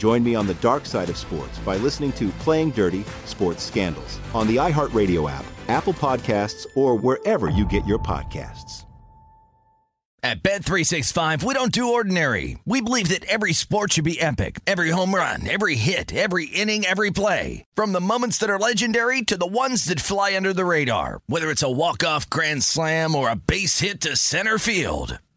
Join me on the dark side of sports by listening to Playing Dirty Sports Scandals on the iHeartRadio app, Apple Podcasts, or wherever you get your podcasts. At Bet365, we don't do ordinary. We believe that every sport should be epic. Every home run, every hit, every inning, every play. From the moments that are legendary to the ones that fly under the radar. Whether it's a walk-off grand slam or a base hit to center field.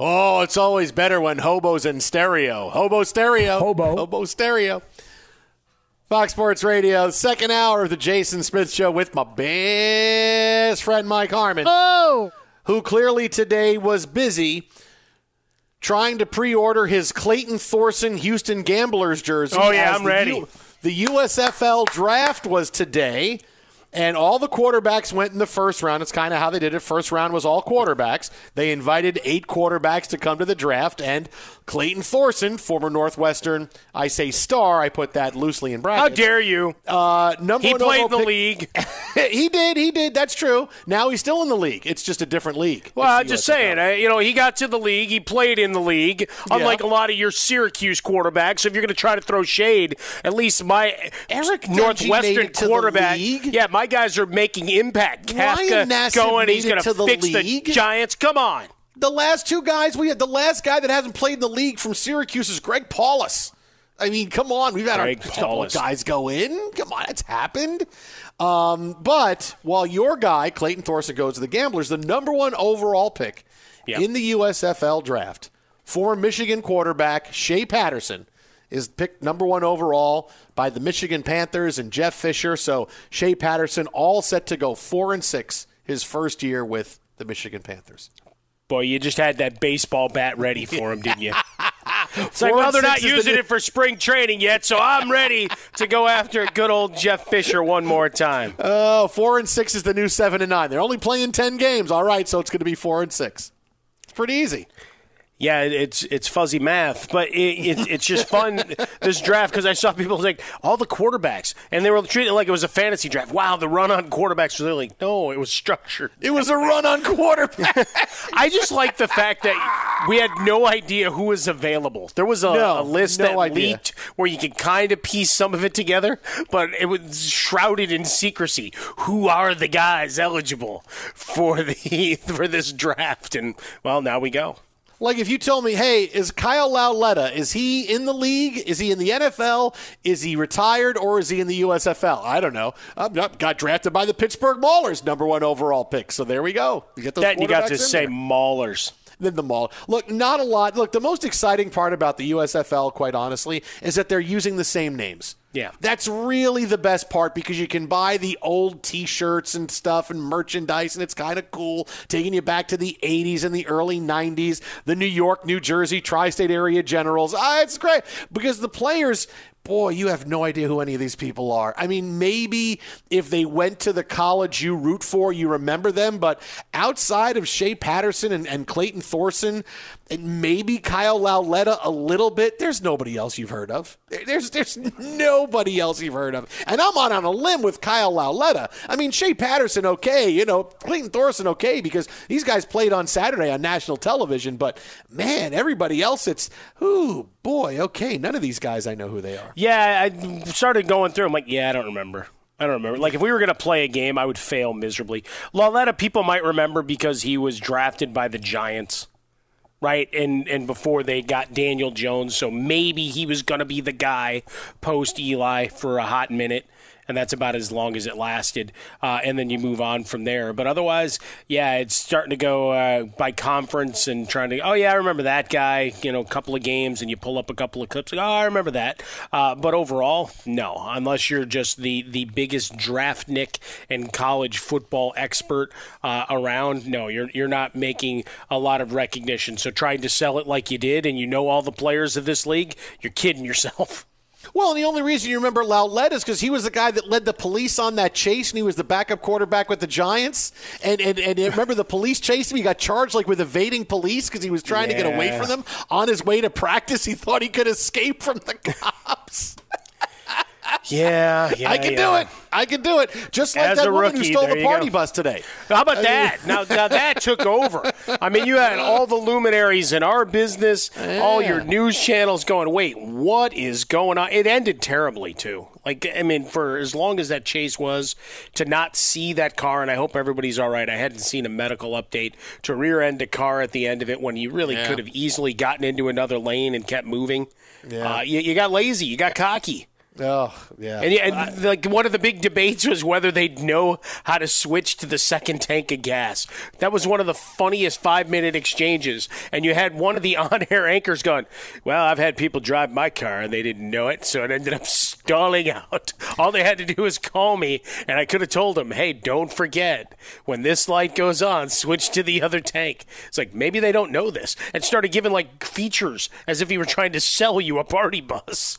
Oh, it's always better when hobo's in stereo. Hobo stereo. Hobo. Hobo stereo. Fox Sports Radio, second hour of the Jason Smith Show with my best friend Mike Harmon. Oh! Who clearly today was busy trying to pre order his Clayton Thorson Houston Gamblers jersey. Oh, yeah, I'm ready. U- the USFL draft was today. And all the quarterbacks went in the first round. It's kind of how they did it. First round was all quarterbacks. They invited eight quarterbacks to come to the draft, and Clayton Thorson, former Northwestern, I say star, I put that loosely in brackets. How dare you? Uh, number He one played in the pick- league. he did, he did. That's true. Now he's still in the league. It's just a different league. Well, I'm just saying, uh, you know, he got to the league. He played in the league, unlike a lot of your Syracuse quarterbacks. So if you're going to try to throw shade, at least my Eric Northwestern it to the quarterback. Yeah, my guys are making impact. Ryan Kafka Nassib going. He's going to fix league. the Giants. Come on. The last two guys we had, the last guy that hasn't played in the league from Syracuse is Greg Paulus. I mean, come on, we've had Greg a couple of guys go in. Come on, it's happened. Um, but while your guy Clayton Thorson goes to the Gamblers, the number one overall pick Yeah. in the USFL draft, former Michigan quarterback Shea Patterson is picked number one overall by the Michigan Panthers and Jeff Fisher. So Shea Patterson all set to go four and six his first year with the Michigan Panthers. Boy, you just had that baseball bat ready for him, didn't you? It's like, well, they're not is the using it for spring training yet, so I'm ready to go after good old Jeff Fisher one more time. Oh, four and six is the new seven and nine. They're only playing ten games. All right, so it's going to be four and six. It's pretty easy. Yeah, it's it's fuzzy math, but it, it, it's just fun this draft because I saw people like all the quarterbacks, and they were treating it like it was a fantasy draft. Wow, the run on quarterbacks. They're like, no, it was structured. It was a run on quarterback. I just like the fact that we had no idea who was available. There was a, No, a list no that idea. leaked where you could kind of piece some of it together, but it was shrouded in secrecy. Who are the guys eligible for the for this draft? And well, now we go. Like if you told me, hey, is Kyle Lauletta, is he in the league? Is he in the NFL? Is he retired or is he in the USFL? I don't know. Um, yep, got drafted by the Pittsburgh Maulers, number one overall pick. So there we go. You get those That you got to say there. maulers. than the mall. Look, not a lot. Look, the most exciting part about the USFL, quite honestly, is that they're using the same names. Yeah. That's really the best part because you can buy the old t shirts and stuff and merchandise, and it's kind of cool, taking you back to the 80s and the early 90s, the New York, New Jersey, tri state area generals. Ah, it's great because the players. Boy, you have no idea who any of these people are. I mean, maybe if they went to the college you root for, you remember them, but outside of Shea Patterson and, and Clayton Thorson, and maybe Kyle Lauletta a little bit, there's nobody else you've heard of. There's there's nobody else you've heard of. And I'm on on a limb with Kyle Lauletta. I mean, Shea Patterson, okay, you know, Clayton Thorson, okay, because these guys played on Saturday on national television, but man, everybody else, it's, ooh, boy, okay, none of these guys I know who they are. Yeah, I started going through. I'm like, yeah, I don't remember. I don't remember. Like, if we were going to play a game, I would fail miserably. Lauletta, people might remember because he was drafted by the Giants, right? And and before they got Daniel Jones, so maybe he was going to be the guy post Eli for a hot minute. And that's about as long as it lasted. Uh, and then you move on from there. But otherwise, yeah, it's starting to go uh, by conference and trying to, oh, yeah, I remember that guy, you know, a couple of games, and you pull up a couple of clips. Like, oh, I remember that. Uh, but overall, no, unless you're just the, the biggest draft nick and college football expert uh, around, no, you're, you're not making a lot of recognition. So trying to sell it like you did and you know all the players of this league, you're kidding yourself. Well, and the only reason you remember Lauletta is because he was the guy that led the police on that chase, and he was the backup quarterback with the Giants. And and, and remember, the police chased him. He got charged like with evading police because he was trying to get away from them. On his way to practice, he thought he could escape from the cops. Yeah, yeah. I can do it. I can do it. Just like As that woman who stole the party go. bus today. How about that? Now, now that took over. I mean, you had all the luminaries in our business, all your news channels going, wait, what is going on? It ended terribly, too. Like, I mean, for as long as that chase was, to not see that car, and I hope everybody's all right. I hadn't seen a medical update to rear end a car at the end of it when you really could have easily gotten into another lane and kept moving. Uh, you, you got lazy, you got cocky. Oh, yeah. And, and like one of the big debates was whether they'd know how to switch to the second tank of gas. That was one of the funniest five minute exchanges. And you had one of the on air anchors going, Well, I've had people drive my car and they didn't know it, so it ended up stalling out. All they had to do was call me, and I could have told them, Hey, don't forget, when this light goes on, switch to the other tank. It's like maybe they don't know this. And started giving like features as if he were trying to sell you a party bus.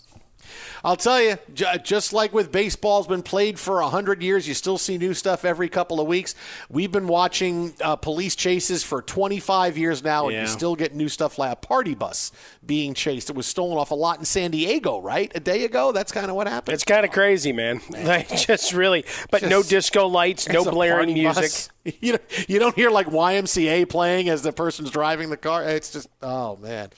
I'll tell you, j- just like with baseball's been played for 100 years, you still see new stuff every couple of weeks. We've been watching uh, police chases for 25 years now, and Yeah. you still get new stuff like a party bus being chased. It was stolen off a lot in San Diego, right? A day ago? That's kind of what happened. It's kind of crazy, man. Like just really, but no disco lights, no blaring music. bus. You don't, you don't hear like YMCA playing as the person's driving the car. It's just oh man.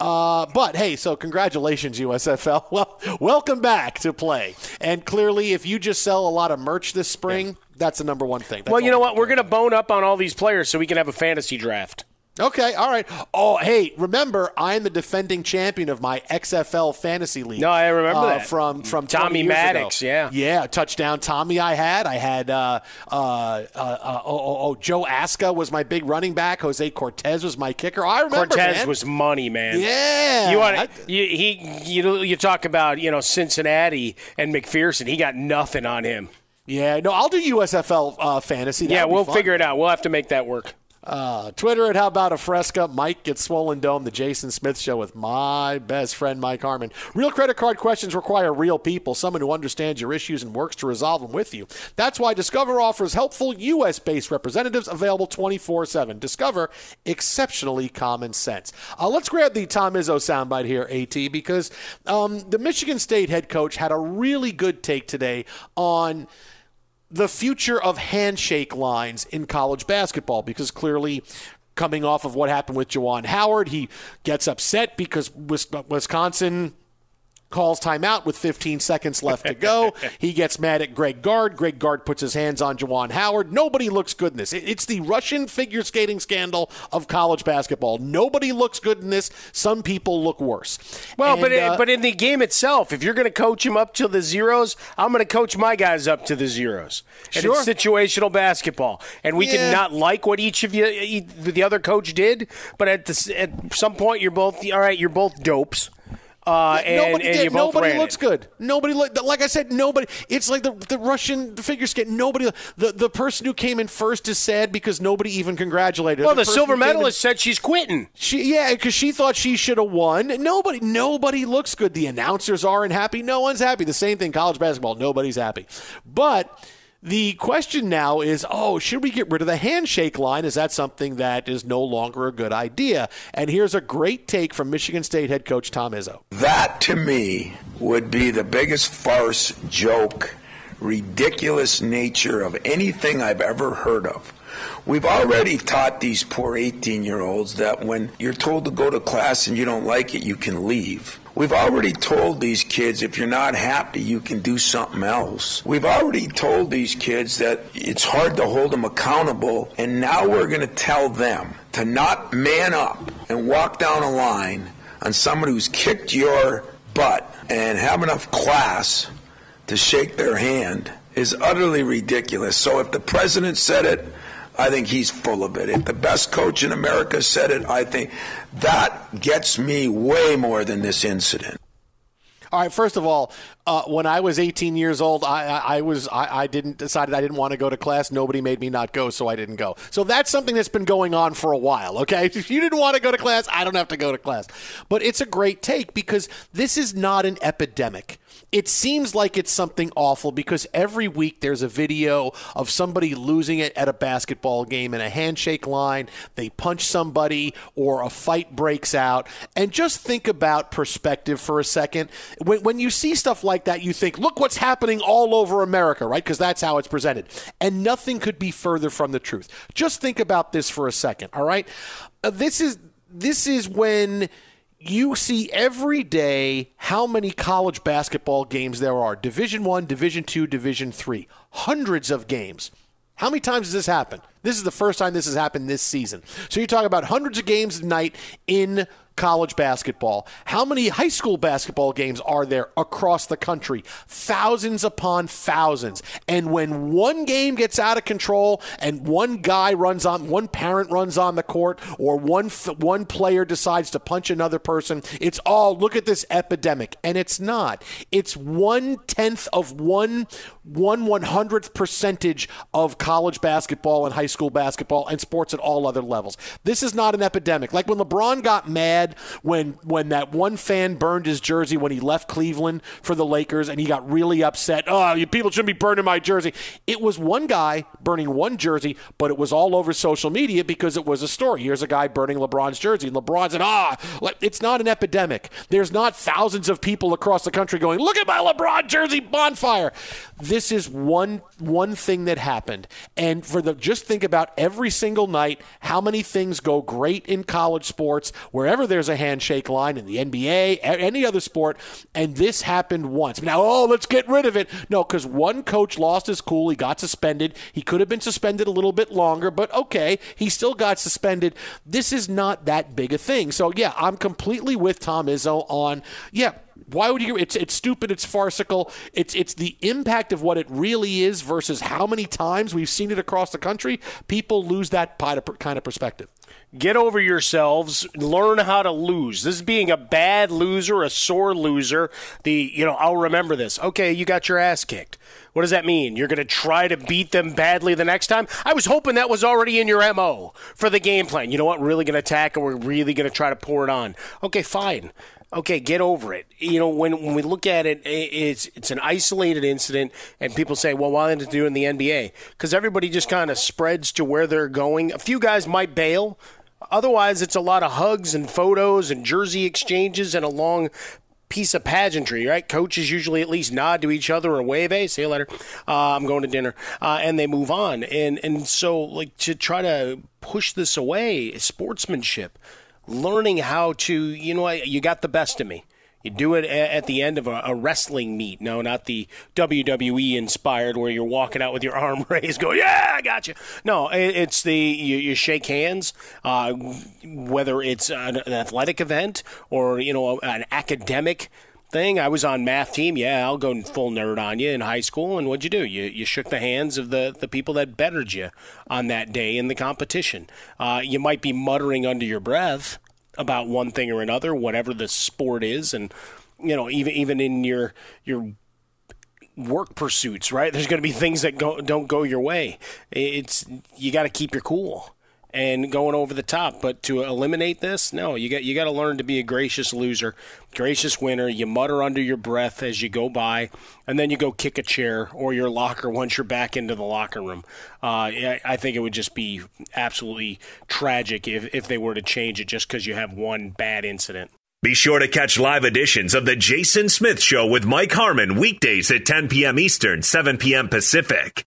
Uh, but hey, so congratulations USFL. Well, welcome back to play. And clearly, if you just sell a lot of merch this spring, that's the number one thing. That's Well, you know what? We're gonna bone up on all these players so we can have a fantasy draft. Okay, all right. Oh, hey, remember I'm the defending champion of my XFL fantasy league. No, I remember uh, that. from from Tommy Maddox, ago. yeah. yeah, touchdown Tommy. I had. I had. Uh, uh, uh, uh, oh, oh, oh, Joe Aska was my big running back. Jose Cortez was my kicker. I remember. Cortez man. was money, man. Yeah, You want I- you, he you you talk about you know Cincinnati and McPherson. He got nothing on him. Yeah, no, I'll do USFL uh, fantasy. That yeah, we'll fun. figure it out. We'll have to make that work. Uh, Twitter at How About a Fresca. Mike gets Swollen Dome. The Jason Smith Show with my best friend, Mike Harmon. Real credit card questions require real people, someone who understands your issues and works to resolve them with you. That's why Discover offers helpful U.S. based representatives available 24 7. Discover exceptionally common sense. Uh, let's grab the Tom Izzo soundbite here, AT, because um, the Michigan State head coach had a really good take today on the future of handshake lines in college basketball because clearly coming off of what happened with Juwan Howard, he gets upset because Wisconsin calls timeout with 15 seconds left to go. he gets mad at Greg Gard. Greg Gard puts his hands on Juwan Howard. Nobody looks good in this. It's the Russian figure skating scandal of college basketball. Nobody looks good in this. Some people look worse. Well, and, but uh, but in the game itself, if you're going to coach him up to the zeros, I'm going to coach my guys up to the zeros. And sure. it's situational basketball, and we yeah. can not like what each of you, the other coach did, but at the, at some point, you're both all right. You're both dopes uh, and, nobody and did. nobody looks it. good. Nobody look like I said. Nobody. It's like the the Russian figure skate. Nobody. The the person who came in first is sad because nobody even congratulated. Well, the, the silver medalist in, said she's quitting. She yeah, because she thought she should have won. Nobody nobody looks good. The announcers aren't happy. No one's happy. The same thing. College basketball. Nobody's happy. But the question now is oh, should we get rid of the handshake line? Is that something that is no longer a good idea? And here's a great take from Michigan State head coach Tom Izzo. That to me would be the biggest farce, joke, ridiculous nature of anything I've ever heard of. We've already taught these poor 18 year olds that when you're told to go to class and you don't like it, you can leave. We've already told these kids if you're not happy, you can do something else. We've already told these kids that it's hard to hold them accountable, and now we're going to tell them to not man up and walk down a line on someone who's kicked your butt and have enough class to shake their hand is utterly ridiculous. So if the president said it, I think he's full of it. If the best coach in America said it, I think that gets me way more than this incident. All right. First of all, uh, when I was 18 years old, I, I, I was I, I, didn't decided I didn't want to go to class. Nobody made me not go, so I didn't go. So that's something that's been going on for a while. Okay, if you didn't want to go to class, I don't have to go to class. But it's a great take because this is not an epidemic it seems like it's something awful because every week there's a video of somebody losing it at a basketball game in a handshake line. They punch somebody or a fight breaks out. And just think about perspective for a second. When, when you see stuff like that, you think, look what's happening all over America, right? Because that's how it's presented. And nothing could be further from the truth. Just think about this for a second, all right? Uh, this is this is when you see every day how many college basketball games there are. Division 1 division 2 division 3 hundreds of games. How many times has this happened? This is the first time this has happened this season. So you're talking about hundreds of games a night in college basketball. How many high school basketball games are there across the country? Thousands upon thousands. And when one game gets out of control and one guy runs on, one parent runs on the court, or one one player decides to punch another person, it's all look at this epidemic, and it's not. It's one tenth of one one one hundredth percentage of college basketball and high school basketball and sports at all other levels. This is not an epidemic. Like when LeBron got mad when when that one fan burned his jersey when he left Cleveland for the Lakers and he got really upset. Oh, people shouldn't be burning my jersey. It was one guy burning one jersey, but it was all over social media because it was a story. Here's a guy burning LeBron's jersey. And LeBron said, ah, it's not an epidemic. There's not thousands of people across the country going, look at my LeBron jersey bonfire. This is one one thing that happened. And for the just think about every single night how many things go great in college sports, wherever there's a handshake line in the NBA, any other sport, and this happened once. Now, oh, let's get rid of it. No, because one coach lost his cool. He got suspended. He could have been suspended a little bit longer, but okay, he still got suspended. This is not that big a thing. So, yeah, I'm completely with Tom Izzo on, yeah, Why would you? It's it's stupid. It's farcical. It's it's the impact of what it really is versus how many times we've seen it across the country. People lose that kind of perspective. Get over yourselves. Learn how to lose. This is being a bad loser, a sore loser. The you know I'll remember this. Okay, you got your ass kicked. What does that mean? You're going to try to beat them badly the next time? I was hoping that was already in your MO for the game plan. You know what? We're really going to attack and we're really going to try to pour it on. Okay, fine okay, get over it. You know, when, when we look at it, it's it's an isolated incident, and people say, well, why didn't it do in the NBA? Because everybody just kind of spreads to where they're going. A few guys might bail. Otherwise, it's a lot of hugs and photos and jersey exchanges and a long piece of pageantry, right? Coaches usually at least nod to each other or wave, "Hey, see you later. Uh, I'm going to dinner," uh, and they move on. And and so like to try to push this away, sportsmanship learning how to, you know, you got the best of me. You do it at the end of a, wrestling meet. No, not the WWE inspired where you're walking out with your arm raised, go, yeah, I got you. No, it's the you, you shake hands, uh, whether it's an athletic event or you know an academic thing. I was on math team. Yeah, I'll go full nerd on you in high school. And what'd you do? You you shook the hands of the the people that bettered you on that day in the competition. Uh, you might be muttering under your breath about one thing or another, whatever the sport is, and you know even even in your your work pursuits, right? There's going to be things that go don't go your way. It's you got to keep your cool and going over the top. But to eliminate this, no, you got you got to learn to be a gracious loser, gracious winner. You mutter under your breath as you go by, and then you go kick a chair or your locker once you're back into the locker room. Uh, I think it would just be absolutely tragic if if they were to change it just because you have one bad incident. Be sure to catch live editions of The Jason Smith Show with Mike Harmon weekdays at 10 p.m. Eastern, 7 p.m. Pacific.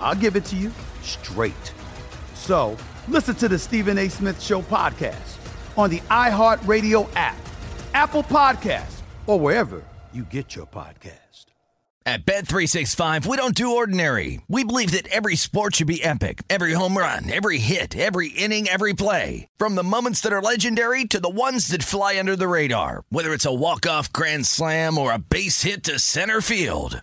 I'll give it to you straight. So listen to the Stephen A. Smith Show podcast on the iHeartRadio app, Apple Podcast, or wherever you get your podcast. At Bet365, we don't do ordinary. We believe that every sport should be epic. Every home run, every hit, every inning, every play. From the moments that are legendary to the ones that fly under the radar. Whether it's a walk-off grand slam or a base hit to center field.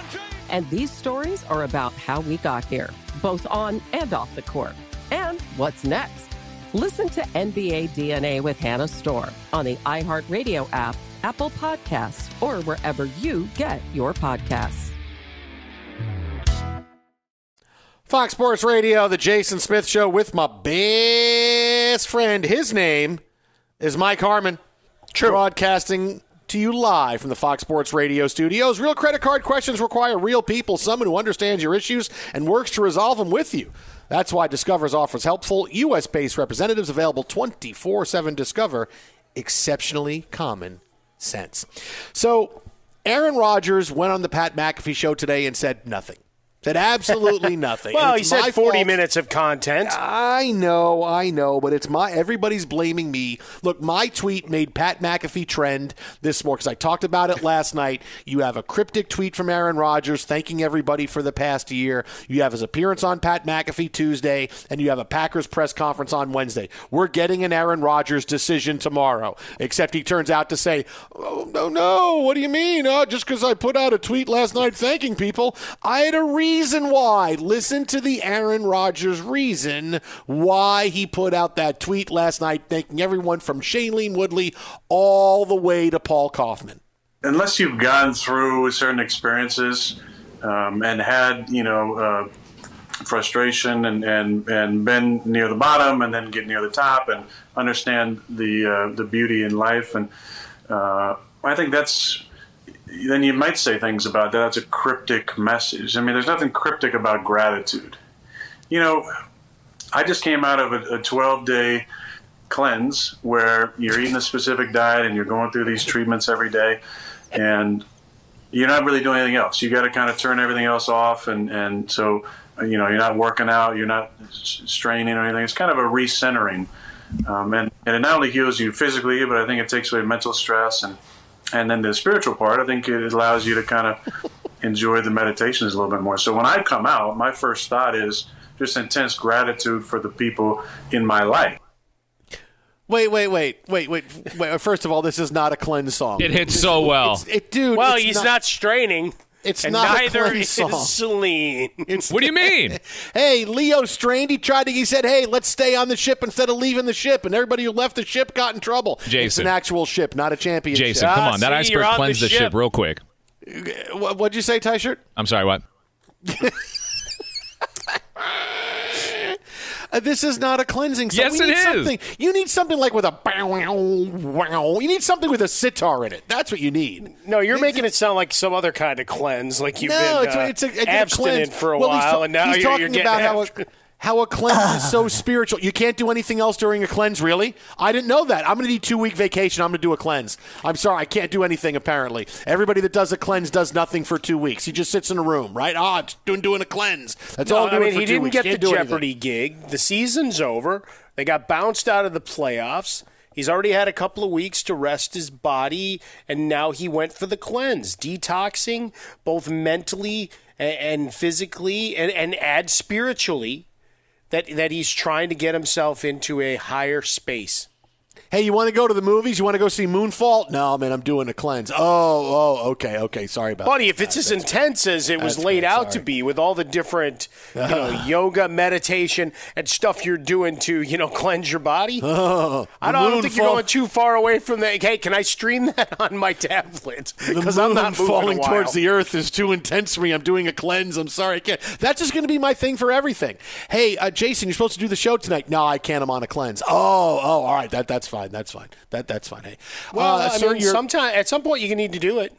And these stories are about how we got here, both on and off the court. And what's next? Listen to NBA DNA with Hannah Storm on the iHeartRadio app, Apple Podcasts, or wherever you get your podcasts. Fox Sports Radio, the Jason Smith Show with my best friend. His name is Mike Harmon. True. Broadcasting to you live from the Fox Sports Radio studios. Real credit card questions require real people, someone who understands your issues and works to resolve them with you. That's why Discover's offers helpful U.S. based representatives available 24 7 Discover. Exceptionally common sense. So, Aaron Rodgers went on the Pat McAfee show today and said nothing. Said absolutely nothing. well, he said 40 fault. minutes of content. I know, I know, but it's my everybody's blaming me. Look, my tweet made Pat McAfee trend this morning because I talked about it last night. You have a cryptic tweet from Aaron Rodgers thanking everybody for the past year. You have his appearance on Pat McAfee Tuesday, and you have a Packers press conference on Wednesday. We're getting an Aaron Rodgers decision tomorrow, except he turns out to say, "Oh no, no, what do you mean? Oh, just because I put out a tweet last night thanking people, I had a reason." Reason why. Listen to the Aaron Rodgers reason why he put out that tweet last night, thanking everyone from Shailene Woodley all the way to Paul Kaufman. Unless you've gone through certain experiences um, and had, you know, uh, frustration and, and, and been near the bottom and then get near the top and understand the uh, the beauty in life and uh, I think that's then you might say things about that. That's a cryptic message. I mean, there's nothing cryptic about gratitude. You know, I just came out of a 12 day cleanse where you're eating a specific diet and you're going through these treatments every day, and you're not really doing anything else. You got to kind of turn everything else off, and and so you know you're not working out, you're not straining or anything. It's kind of a recentering, um, and and it not only heals you physically, but I think it takes away mental stress and and then the spiritual part, I think it allows you to kind of enjoy the meditations a little bit more. So when I come out, my first thought is just intense gratitude for the people in my life. Wait, wait, wait, wait, wait, wait. First of all, this is not a cleanse song. It hits so well. It's, it, dude. Well, it's he's not, not, straining. It's and not neither a cleanse song. is Celine. what do you mean? hey, Leo strained. He tried to. He said, "Hey, let's stay on the ship instead of leaving the ship." And everybody who left the ship got in trouble. Jason, it's an actual ship, not a championship. Jason, come on, ah, that see, iceberg you're cleansed the the ship. ship. real quick. What, what'd you say, Ty Shirt? I'm sorry, what? Uh, this is not a cleansing song. Yes, we need it is. Something, you need something like with a bow, wow, wow. You need something with a sitar in it. That's what you need. No, you're making it sound like some other kind of cleanse, like you've no, been it's, uh, a, it's a, a, abstinent cleanse. for a well, while, ta- and now he's you're, talking you're getting about how after- a, how a cleanse is so spiritual. You can't do anything else during a cleanse, really? I didn't know that. I'm going to need two week vacation. I'm going to do a cleanse. I'm sorry, I can't do anything. Apparently, everybody that does a cleanse does nothing for two weeks. He just sits in a room, right? Ah, it's doing doing a cleanse. That's No, all I'm I doing mean, for he didn't weeks. get the Can't anything. Jeopardy gig. The season's over. They got bounced out of the playoffs. He's already had a couple of weeks to rest his body, and now he went for the cleanse, detoxing both mentally and, and physically, and, and add spiritually that that he's trying to get himself into a higher space. Hey, you want to go to the movies? You want to go see Moonfall? No, man, I'm doing a cleanse. Oh, oh, okay, okay. Sorry about Buddy, that. if it's as intense as it was laid out to be with all the different, you know, yoga, meditation, and stuff you're doing to, you know, cleanse your body, Oh, I don't, I don't think you're going too far away from that. Hey, can I stream that on my tablet? Because I'm not falling towards the earth is too intense for me. I'm doing a cleanse. I'm sorry, I can't. That's just going to be my thing for everything. Hey, uh, Jason, you're supposed to do the show tonight. No, I can't. I'm on a cleanse. Oh, oh, all right. That that's fine. That's fine. That that's fine. Hey, Well, uh, I sir, mean, sometime at some point you need to do it.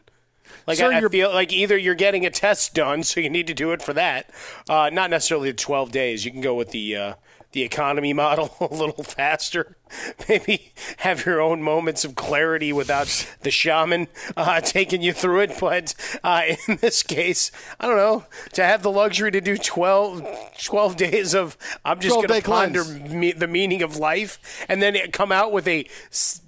Like Sir, I, I you're- feel like either you're getting a test done, so you need to do it for that. Uh, not necessarily the 12 days. You can go with the uh, the economy model a little faster. Maybe have your own moments of clarity without the shaman uh, taking you through it. But uh, in this case, I don't know to have the luxury to do 12, 12 days of I'm just going to ponder me, the meaning of life and then come out with a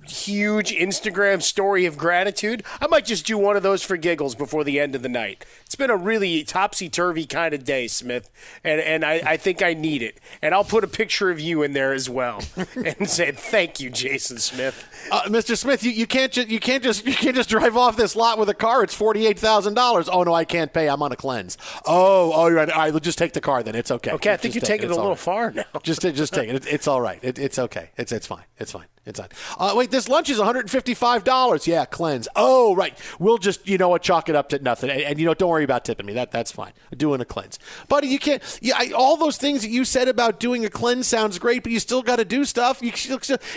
huge Instagram story of gratitude, I might just do one of those for giggles before the end of the night. It's been a really topsy turvy kind of day, Smith, and and I, I think I need it. And I'll put a picture of you in there as well and say thank you, Jason Smith. Uh, Mr. Smith, you, you can't just you can't just you can't just drive off this lot with a car. It's forty eight thousand dollars. Oh no, I can't pay. I'm on a cleanse. Oh, oh, you're right. All right, we'll just take the car then. It's okay. Okay, I think you're take taking it It's a little right. far now. Just just take it. It- It's all right. It, it's okay. It's it's fine. It's fine. It's fine. Uh, wait, this lunch is one hundred and fifty five dollars. Yeah, cleanse. Oh, right. We'll just you know what chalk it up to nothing. And, and you know, don't worry about tipping me. That that's fine. Doing a cleanse, buddy. You can't. Yeah, I, all those things that you said about doing a cleanse sounds great, but you still got to do stuff. You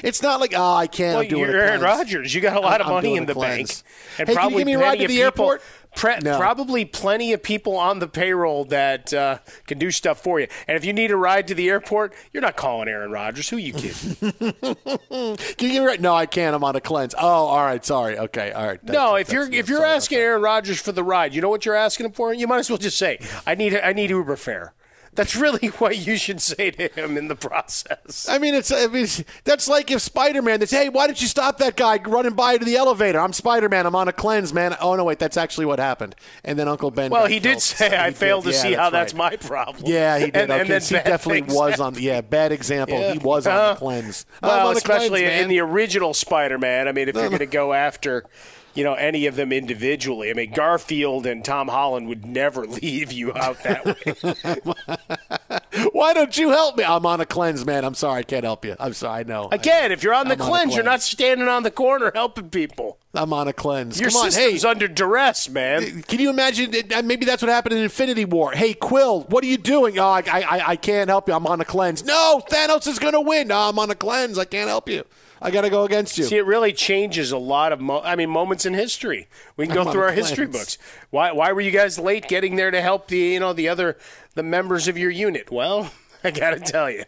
it's not like oh, I can't. Well, you're a Aaron. Rodgers. You got a lot I'm- of money in the cleanse. bank, and Hey, can you give me a ride to the people- airport? Pre- No. Probably plenty of people on the payroll that uh, can do stuff for you. And if you need a ride to the airport, you're not calling Aaron Rodgers. Who you kidding? Can you give me a ride? No, I can't. I'm on a cleanse. Oh, all right. Sorry. Okay. All right. That- no, if you're if you're sorry asking Aaron Rodgers for the ride, you know what you're asking him for? You might as well just say, "I need I need Uber fare." That's really what you should say to him in the process. I mean, it's I mean, that's like if Spider Man. They say, "Hey, why didn't you stop that guy running by to the elevator?" I'm Spider Man. I'm on a cleanse, man. Oh no, wait, that's actually what happened. And then Uncle Ben. Well, he did say, He "I failed to Yeah, see how that's my problem." Yeah, he did. And, okay, and then he definitely was on. happened. Yeah, bad example. Yeah. He was on Uh, the cleanse. Well, on the especially cleanse, in the original Spider-Man. I mean, if No, you're going to go after, you know, any of them individually, I mean, Garfield and Tom Holland would never leave you out that way. Why don't you help me? I'm on a cleanse, man. I'm sorry, I can't help you. I'm sorry. I know. Again, if you're on the I'm on cleanse, you're not standing on the corner helping people. I'm on a cleanse. Your Come on, system's hey. under duress, man. Can you imagine? uh, Maybe that's what happened in Infinity War. Hey, Quill, what are you doing? Oh, I, I, I can't help you. I'm on a cleanse. No, Thanos is going to win. No, I'm on a cleanse. I can't help you. I got to go against you. See, it really changes a lot of, mo- I mean, moments in history. We can I'm go through a our history books. Why, why were you guys late getting there to help the, you know, the other, the members of your unit? Well, I got to tell you.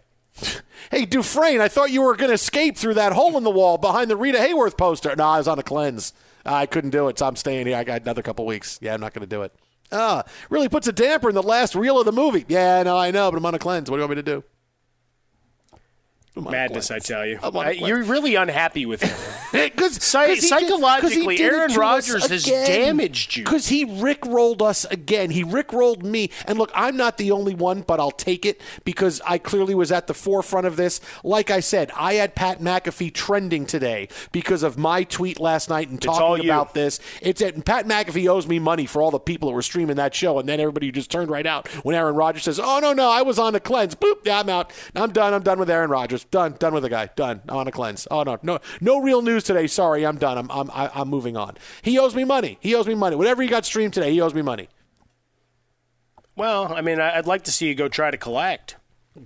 Hey, Dufresne, I thought you were going to escape through that hole in the wall behind the Rita Hayworth poster. No, I was on a cleanse. I couldn't do it, so I'm staying here. I got another couple weeks. Yeah, I'm not going to do it. Ah, really puts a damper in the last reel of the movie. Yeah, no, I know, but I'm on a cleanse. What do you want me to do? I'm on a Madness, I tell you. I'm on a I- you're really unhappy with him. Because Psy- psychologically, Aaron Rodgers has damaged you. Because he rickrolled us again. He rickrolled me. And look, I'm not the only one, but I'll take it because I clearly was at the forefront of this. Like I said, I had Pat McAfee trending today because of my tweet last night and talking you. about this. It's at, Pat McAfee owes me money for all the people that were streaming that show, and then everybody just turned right out when Aaron Rodgers says, "Oh no, no, I was on a cleanse." Boop, yeah, I'm out. I'm done. I'm done with Aaron Rodgers. Done. Done with the guy. Done. I'm on a cleanse. Oh no, no, no real news today. Sorry, I'm done. I'm I'm I'm moving on. He owes me money. He owes me money. Whatever he got streamed today, he owes me money. Well, I mean, I'd like to see you go try to collect.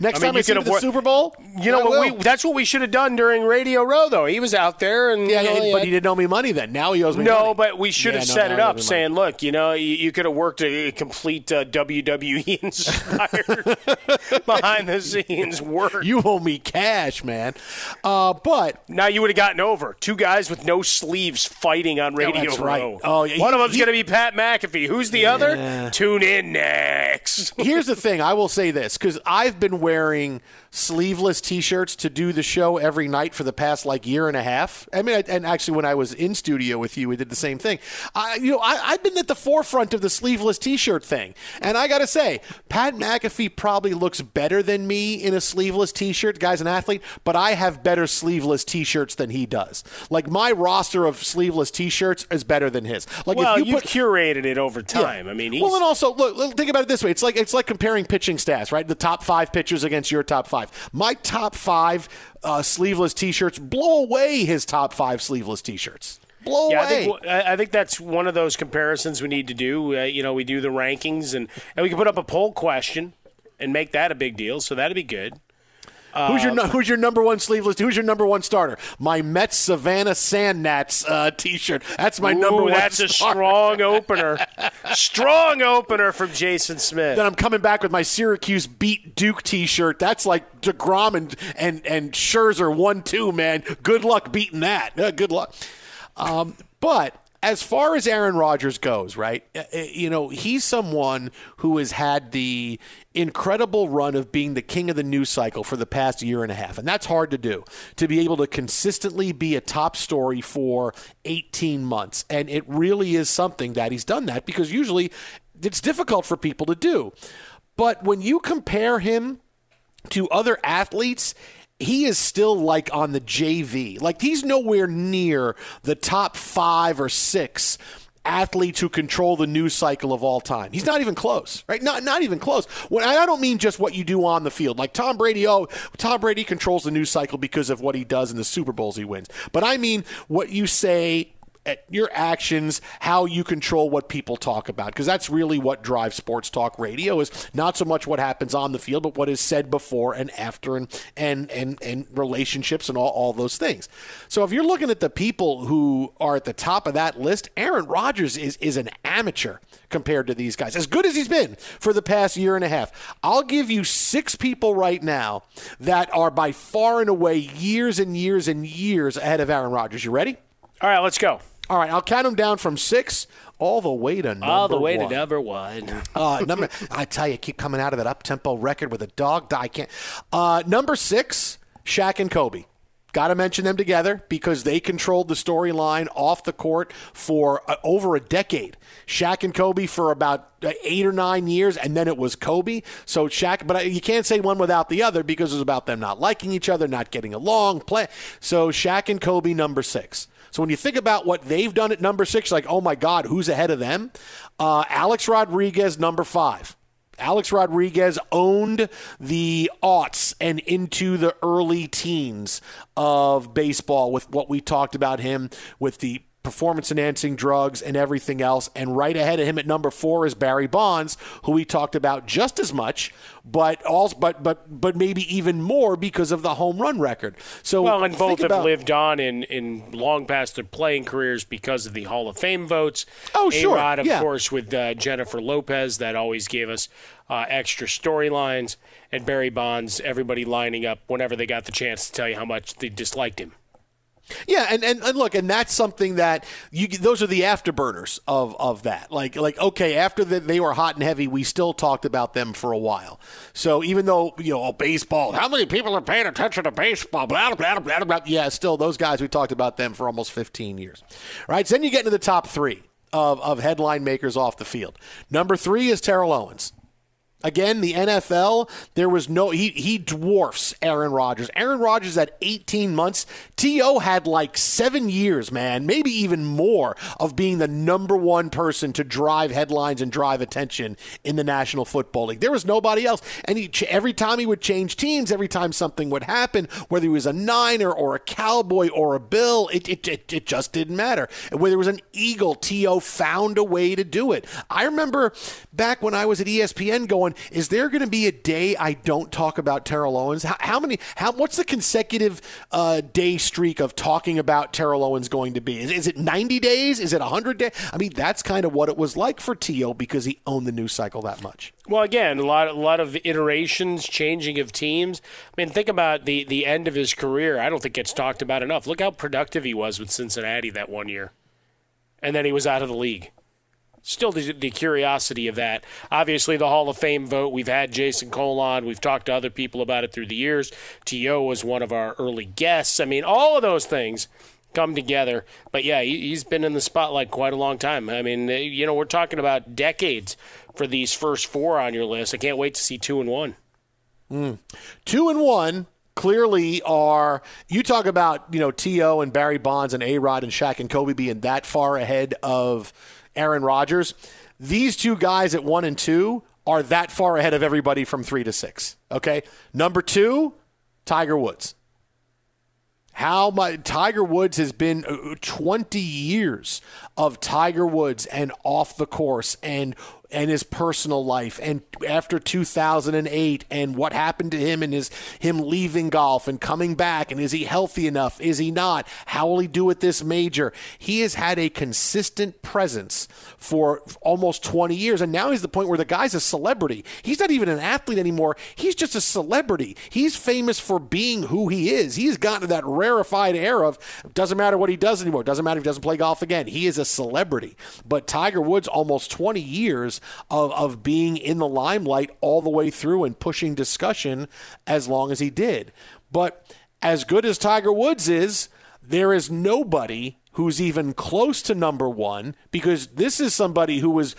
Next I mean, time I you see him at the Super Bowl, You know what? We, that's what we should have done during Radio Row, though. He was out there, and yeah, know, yeah, but he didn't owe me money then. Now he owes me no, money. but we should Yeah, have no, set it up me money. saying, look, you know, you, you could have worked a, complete uh, WWE inspired behind the scenes work. You owe me cash, man. Uh, but now you would have gotten over two guys with no sleeves fighting on Radio that's right. Row. Oh, yeah, one he- of them's going to be Pat McAfee. Who's the Yeah. other? Tune in next. Here's the thing. I will say this because I've been wearing sleeveless T-shirts to do the show every night for the past like year and a half. I mean, I, and actually, when I was in studio with you, we did the same thing. I, you know, I, I've been at the forefront of the sleeveless T-shirt thing, and I got to say, Pat McAfee probably looks better than me in a sleeveless T-shirt. Guy's an athlete, but I have better sleeveless T-shirts than he does. Like my roster of sleeveless T-shirts is better than his. Like well, if you you've put curated it over time. I mean, he's, well, and also look, look, think about it this way: it's like it's like comparing pitching stats, right? The top five pitchers against your top five. My top five uh, sleeveless T-shirts blow away his top five sleeveless T-shirts. Blow yeah, I away. think, I I think that's one of those comparisons we need to do. Uh, you know, we do the rankings, and, and we can put up a poll question and make that a big deal. So that'd be good. Who's your Um, Who's your number one sleeveless? Who's your number one starter? My Mets Savannah Sand Gnats uh, T-shirt. That's my number one. That's a strong opener. strong opener from Jason Smith. Then I'm coming back with my Syracuse beat Duke T-shirt. That's like Degrom and and and Scherzer one two man. Good luck beating that. Uh, good luck. Um, but as far as Aaron Rodgers goes, right? uh, uh, You know, he's someone who has had the incredible run of being the king of the news cycle for the past year and a half. And that's hard to do, to be able to consistently be a top story for 18 months. And it really is something that he's done that because usually it's difficult for people to do. But when you compare him to other athletes, he is still like on the JV. Like he's nowhere near the top five or six athletes who control the news cycle of all time. He's not even close, right? Not not even close. When I don't mean just what you do on the field. Like Tom Brady, oh, Tom Brady controls the news cycle because of what he does in the Super Bowls he wins. But I mean what you say at your actions, how you control what people talk about, because that's really what drives sports talk radio is not so much what happens on the field, but what is said before and after, and and and, and relationships and all, all those things. So if you're looking at the people who are at the top of that list, Aaron Rodgers is is an amateur compared to these guys, as good as he's been for the past year and a half. I'll give you six people right now that are by far and away years and years and years ahead of Aaron Rodgers. You ready? All right, let's go. All right, I'll count them down from six all the way to number one. All the way one. to number one. Uh, number, I tell you, keep coming out of that up tempo record with a dog. I can't. Uh, number six, Shaq and Kobe. Got to mention them together because they controlled the storyline off the court for uh, over a decade. Shaq and Kobe for about uh, eight or nine years, and then it was Kobe. So Shaq, but you can't say one without the other because it was about them not liking each other, not getting along. Play. So Shaq and Kobe, number six. So when you think about what they've done at number six, like, oh my God, who's ahead of them? Uh, Alex Rodriguez, number five. Alex Rodriguez owned the aughts and into the early teens of baseball with what we talked about him with the performance enhancing drugs and everything else. And right ahead of him at number four is Barry Bonds, who we talked about just as much, but also but but but maybe even more because of the home run record. So Well, and both think have lived on in, in long past their playing careers because of the Hall of Fame votes. Oh, sure, A-Rod, of yeah. course, with uh, Jennifer Lopez, that always gave us uh, extra storylines. And Barry Bonds, everybody lining up whenever they got the chance to tell you how much they disliked him. Yeah, and, and, and look, and that's something that you those are the afterburners of of that. Like like okay, after the, they were hot and heavy, we still talked about them for a while. So even though you know baseball, how many people are paying attention to baseball? Blah blah blah blah blah. Yeah, still those guys we talked about them for almost 15 years. Right. So then you get into the top three of of headline makers off the field. Number three is Terrell Owens. Again, the NFL, there was no he he dwarfs Aaron Rodgers. Aaron Rodgers at 18 months. T.O. had like seven years, man, maybe even more of being the number one person to drive headlines and drive attention in the National Football League. There was nobody else. And he, every time he would change teams, every time something would happen, whether he was a Niner or a Cowboy or a Bill, it, it, it, it just didn't matter. And whether it was an Eagle, T.O. found a way to do it. I remember back when I was at ESPN going, is there going to be a day I don't talk about Terrell Owens? How, how many? How what's the consecutive uh, day streak of talking about Terrell Owens going to be? Is, is it 90 days? Is it 100 days? I mean, that's kind of what it was like for T.O. because he owned the news cycle that much. Well, again, a lot, a lot of iterations, changing of teams. I mean, think about the the end of his career. I don't think it's talked about enough. Look how productive he was with Cincinnati that one year, and then he was out of the league. Still the, the curiosity of that. Obviously, the Hall of Fame vote. We've had Jason Cole on. We've talked to other people about it through the years. T.O. was one of our early guests. I mean, all of those things come together. But yeah, he, has been in the spotlight quite a long time. I mean, you know, we're talking about decades for these first four on your list. I can't wait to see two and one. Mm. Two and one clearly are you talk about you know T.O. and Barry Bonds and A Rod and Shaq and Kobe being that far ahead of Aaron Rodgers. These two guys at one and two are that far ahead of everybody from three to six. Okay, number two, Tiger Woods. How my Tiger Woods has been uh, 20 years of Tiger Woods and off the course and and his personal life and after 2008 and what happened to him and his him leaving golf and coming back and is he healthy enough? Is he not? How will he do at this major? He has had a consistent presence for almost 20 years and now he's the point where the guy's a celebrity. He's not even an athlete anymore. He's just a celebrity. He's famous for being who he is. He's gotten to that rarefied air of doesn't matter what he does anymore. Doesn't matter if he doesn't play golf again. He is a celebrity. But Tiger Woods almost 20 years of, of being in the limelight all the way through and pushing discussion as long as he did. But as good as Tiger Woods is, there is nobody who's even close to number one because this is somebody who was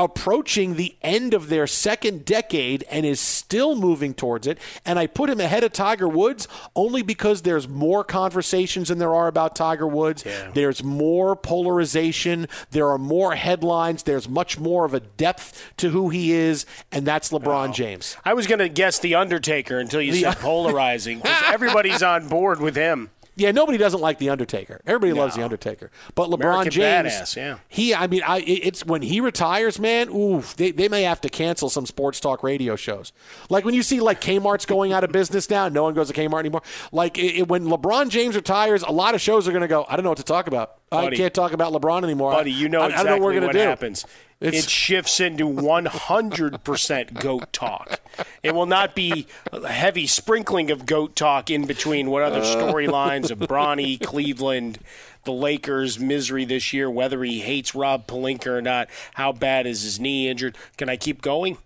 approaching the end of their second decade and is still moving towards it. And I put him ahead of Tiger Woods only because there's more conversations than there are about Tiger Woods. Yeah. There's more polarization. There are more headlines. There's much more of a depth to who he is, and that's LeBron oh. James. I was going to guess The Undertaker until you the, said polarizing because everybody's on board with him. Yeah, nobody doesn't like the Undertaker. Everybody no. loves the Undertaker, but LeBron American James, badass, yeah. he. I mean, I, it's when he retires, man. Oof, they, they may have to cancel some sports talk radio shows. Like when you see like Kmart's going out of business now, no one goes to Kmart anymore. Like it, it, when LeBron James retires, a lot of shows are going to go. I don't know what to talk about. Buddy, I can't talk about LeBron anymore. Buddy, you know I, exactly I don't know what, we're what do. happens. It's, it shifts into 100% goat talk. It will not be a heavy sprinkling of goat talk in between what other uh. storylines of Bronny, Cleveland, the Lakers' misery this year, whether he hates Rob Pelinka or not, how bad is his knee injured. Can I keep going?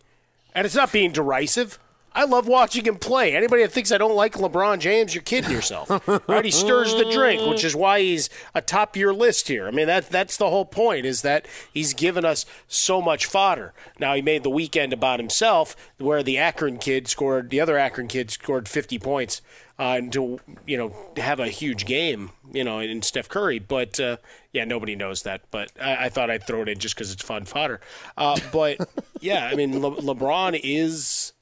And it's not being derisive. I love watching him play. Anybody that thinks I don't like LeBron James, you're kidding yourself. right? He stirs the drink, which is why he's atop your list here. I mean, that that's the whole point is that he's given us so much fodder. Now he made the weekend about himself, where the Akron kid scored, the other Akron kid scored 50 points uh, to you know have a huge game, you know, in Steph Curry. But uh, yeah, nobody knows that. But I, I, thought I'd throw it in just because it's fun fodder. Uh, but yeah, I mean, Le- LeBron is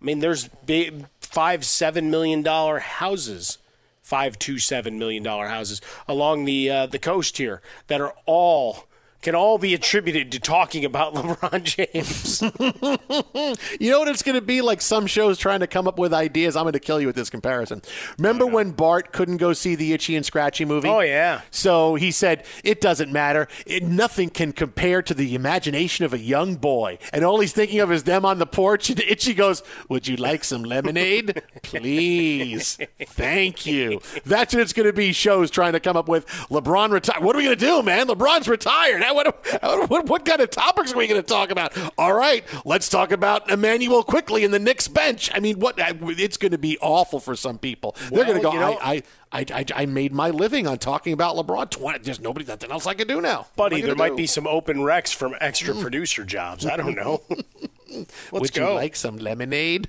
I mean, there's big five, seven million dollar houses, five to seven million dollar houses along the uh, the coast here that are all can all be attributed to talking about LeBron James. you know what it's going to be like some shows trying to come up with ideas. I'm going to kill you with this comparison. Remember oh, when Bart couldn't go see the Itchy and Scratchy movie? Oh, yeah. So he said, It doesn't matter. It, nothing can compare to the imagination of a young boy. And all he's thinking of is them on the porch. And Itchy goes, Would you like some lemonade? Please. Thank you. That's what it's going to be shows trying to come up with. LeBron retired. What are we going to do, man? LeBron's retired what, what, what kind of topics are we going to talk about? All right, let's talk about Emmanuel Quickley in the Knicks bench. I mean, what? Uh, it's going to be awful for some people. They're going to go. You know, I, I, I, I, made my living on talking about LeBron. 20, there's nobody, nothing else I can do now. Buddy, there do? might be some open recs from extra producer jobs. I don't know. Let's Would go. you like some lemonade?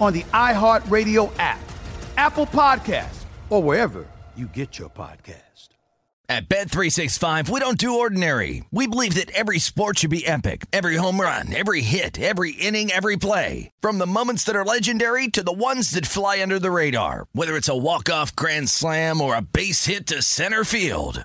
on the iHeartRadio app, Apple Podcasts, or wherever you get your podcast. At Bet365, we don't do ordinary. We believe that every sport should be epic. Every home run, every hit, every inning, every play. From the moments that are legendary to the ones that fly under the radar. Whether it's a walk-off grand slam or a base hit to center field.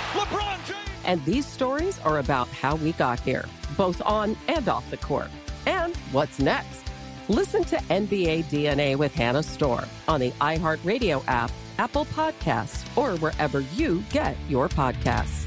LeBron James. And these stories are about how we got here, both on and off the court. And what's next? Listen to NBA DNA with Hannah Storm on the iHeartRadio app, Apple Podcasts, or wherever you get your podcasts.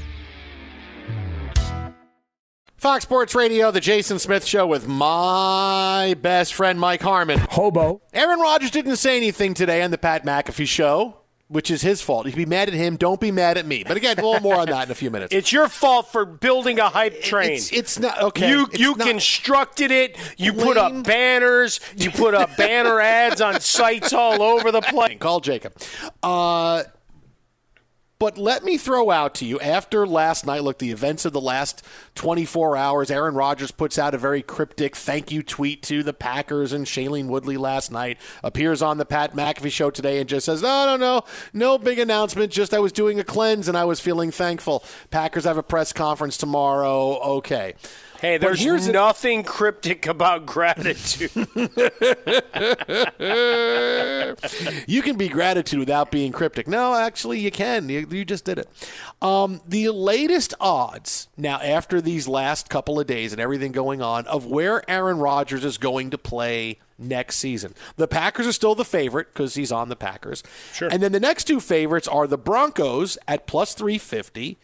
Fox Sports Radio, the Jason Smith Show with my best friend Mike Harmon. Hobo. Aaron Rodgers didn't say anything today on the Pat McAfee Show, which is his fault. You can be mad at him. Don't be mad at me. But again, a little more on that in a few minutes. It's your fault for building a hype train. It's, it's not okay. You it's you not- constructed it. You put up banners. You put up banner ads on sites all over the place. Call Jacob. Uh, but let me throw out to you after last night. Look, the events of the last 24 hours. Aaron Rodgers puts out a very cryptic thank you tweet to the Packers and Shailene Woodley last night. Appears on the Pat McAfee show today and just says, "No, no, no, no big announcement. Just I was doing a cleanse and I was feeling thankful. Packers have a press conference tomorrow. Okay." Hey, there's here's nothing cryptic about gratitude. you can be gratitude without being cryptic. No, actually, you can. You, you just did it. Um, the latest odds now, after these last couple of days and everything going on, of where Aaron Rodgers is going to play next season. The Packers are still the favorite because he's on the Packers. Sure. And then the next two favorites are the Broncos at plus 350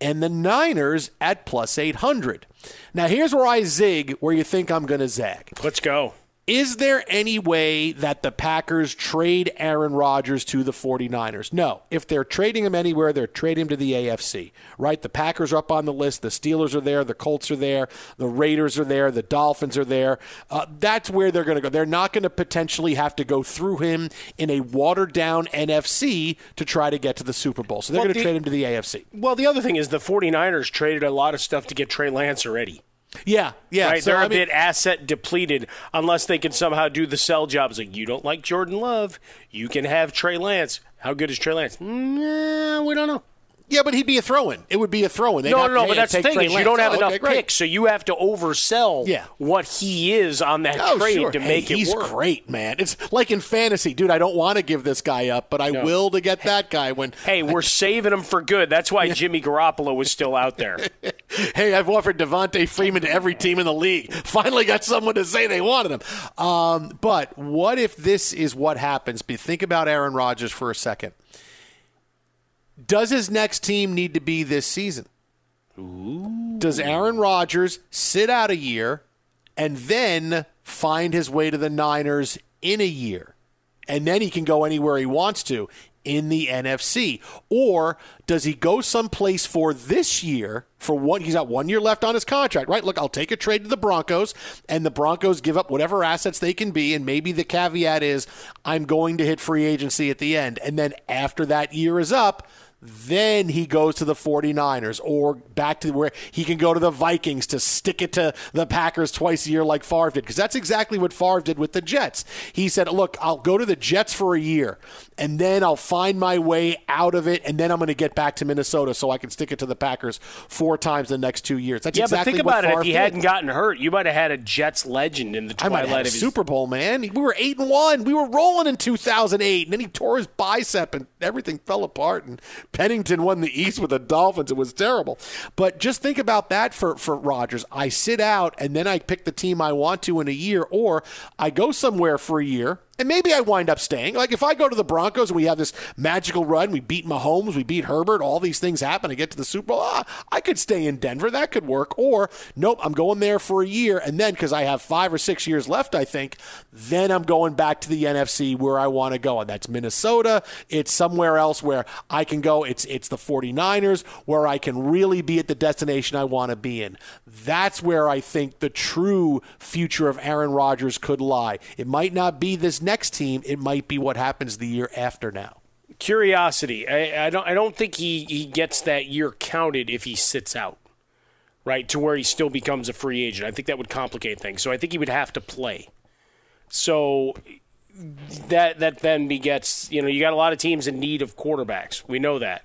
and the Niners at plus 800. Now, here's where I zig where you think I'm going to zag. Let's go. Is there any way that the Packers trade Aaron Rodgers to the 49ers? No. If they're trading him anywhere, they're trading him to the AFC, right? The Packers are up on the list. The Steelers are there. The Colts are there. The Raiders are there. The Dolphins are there. Uh, that's where they're going to go. They're not going to potentially have to go through him in a watered down NFC to try to get to the Super Bowl. So they're Well, going to the- trade him to the AFC. Well, the other thing is the 49ers traded a lot of stuff to get Trey Lance already. Yeah, yeah. Right? So, They're I a mean- bit asset depleted unless they can somehow do the sell jobs. Like, you don't like Jordan Love, you can have Trey Lance. How good is Trey Lance? Mm, nah, we don't know. Yeah, but he'd be a throw-in. It would be a throw-in. They'd no, no, no, but that's the thing is you don't have Oh, enough okay, great. picks, so you have to oversell Yeah. what he is on that Oh, trade sure. to Hey, make it he's great, man. It's like in fantasy, dude. I don't want to give this guy up, but I No. will to get that guy when. Hey, we're saving him for good. That's why Jimmy Garoppolo was still out there. hey, I've offered Devonta Freeman to every team in the league. Finally got someone to say they wanted him. Um, but what if this is what happens? Be- Think about Aaron Rodgers for a second. Does his next team need to be this season? Does Aaron Rodgers sit out a year and then find his way to the Niners in a year? And then he can go anywhere he wants to in the NFC? Or does he go someplace for this year for one he's got one year left on his contract, right? Look, I'll take a trade to the Broncos and the Broncos give up whatever assets they can be and maybe the caveat is I'm going to hit free agency at the end. And then after that year is up, then he goes to the 49ers or back to where he can go to the Vikings to stick it to the Packers twice a year like Favre did. Because that's exactly what Favre did with the Jets. He said, Look, I'll go to the Jets for a year and then I'll find my way out of it and then I'm going to get back to Minnesota so I can stick it to the Packers four times in the next two years. That's yeah, exactly but think what about it. Favre If he did. hadn't gotten hurt, you might have had a Jets legend in the twilight of his Super Bowl, man. We were eight and one. We were rolling in 2008, and then he tore his bicep, and everything fell apart. And Pennington won the East with the Dolphins. It was terrible. But just think about that for for Rodgers. I sit out, and then I pick the team I want to in a year, or I go somewhere for a year. And maybe I wind up staying. Like if I go to the Broncos and we have this magical run, we beat Mahomes, we beat Herbert, all these things happen. I get to the Super Bowl. Ah, I could stay in Denver. That could work. Or nope, I'm going there for a year, and then because I have five or six years left, I think, then I'm going back to the NFC where I want to go, and that's Minnesota. It's somewhere else where I can go. It's it's the 49ers where I can really be at the destination I want to be in. That's where I think the true future of Aaron Rodgers could lie. It might not be this next team. It might be what happens the year after now. curiosity. I, I don't. I don't think he, he gets that year counted if he sits out, right? To where he still becomes a free agent. I think that would complicate things. So I think he would have to play. So that that then begets. You know, you got a lot of teams in need of quarterbacks. We know that.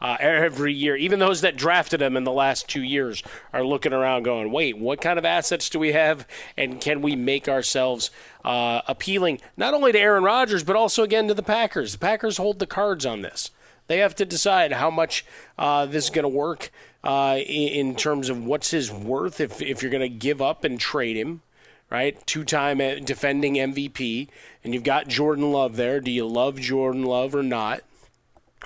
Uh, every year, even those that drafted him in the last two years are looking around, going, "Wait, what kind of assets do we have, and can we make ourselves uh, appealing not only to Aaron Rodgers but also again to the Packers? The Packers hold the cards on this. They have to decide how much uh, this is going to work uh, in, in terms of what's his worth. If if you're going to give up and trade him, right? Two-time uh, defending MVP, and you've got Jordan Love there. Do you love Jordan Love or not?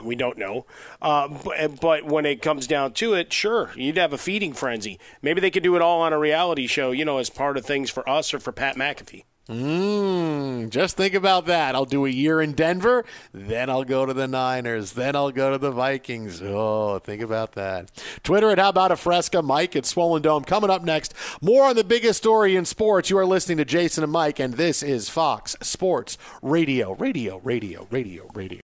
We don't know. Uh, but, but when it comes down to it, sure, you'd have a feeding frenzy. Maybe they could do it all on a reality show, you know, as part of things for us or for Pat McAfee. Mm, just think about that. I'll do a year in Denver, then I'll go to the Niners, then I'll go to the Vikings. Oh, think about that. Twitter at How About a Fresca, Mike at Swollen Dome. Coming up next, more on the biggest story in sports. You are listening to Jason and Mike, and this is Fox Sports Radio, radio, radio, radio, radio.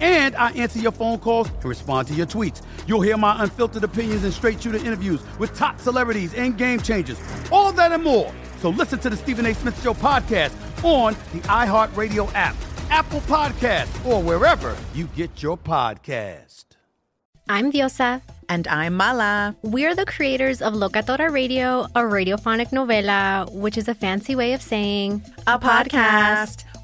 and I answer your phone calls and respond to your tweets. You'll hear my unfiltered opinions and straight shooter interviews with top celebrities and game changers. All that and more. So listen to the Stephen A. Smith Show podcast on the iHeartRadio app, Apple Podcast, or wherever you get your podcast. I'm Diosa. And I'm Mala. We're the creators of Locatora Radio, a radiophonic novela, which is a fancy way of saying a podcast.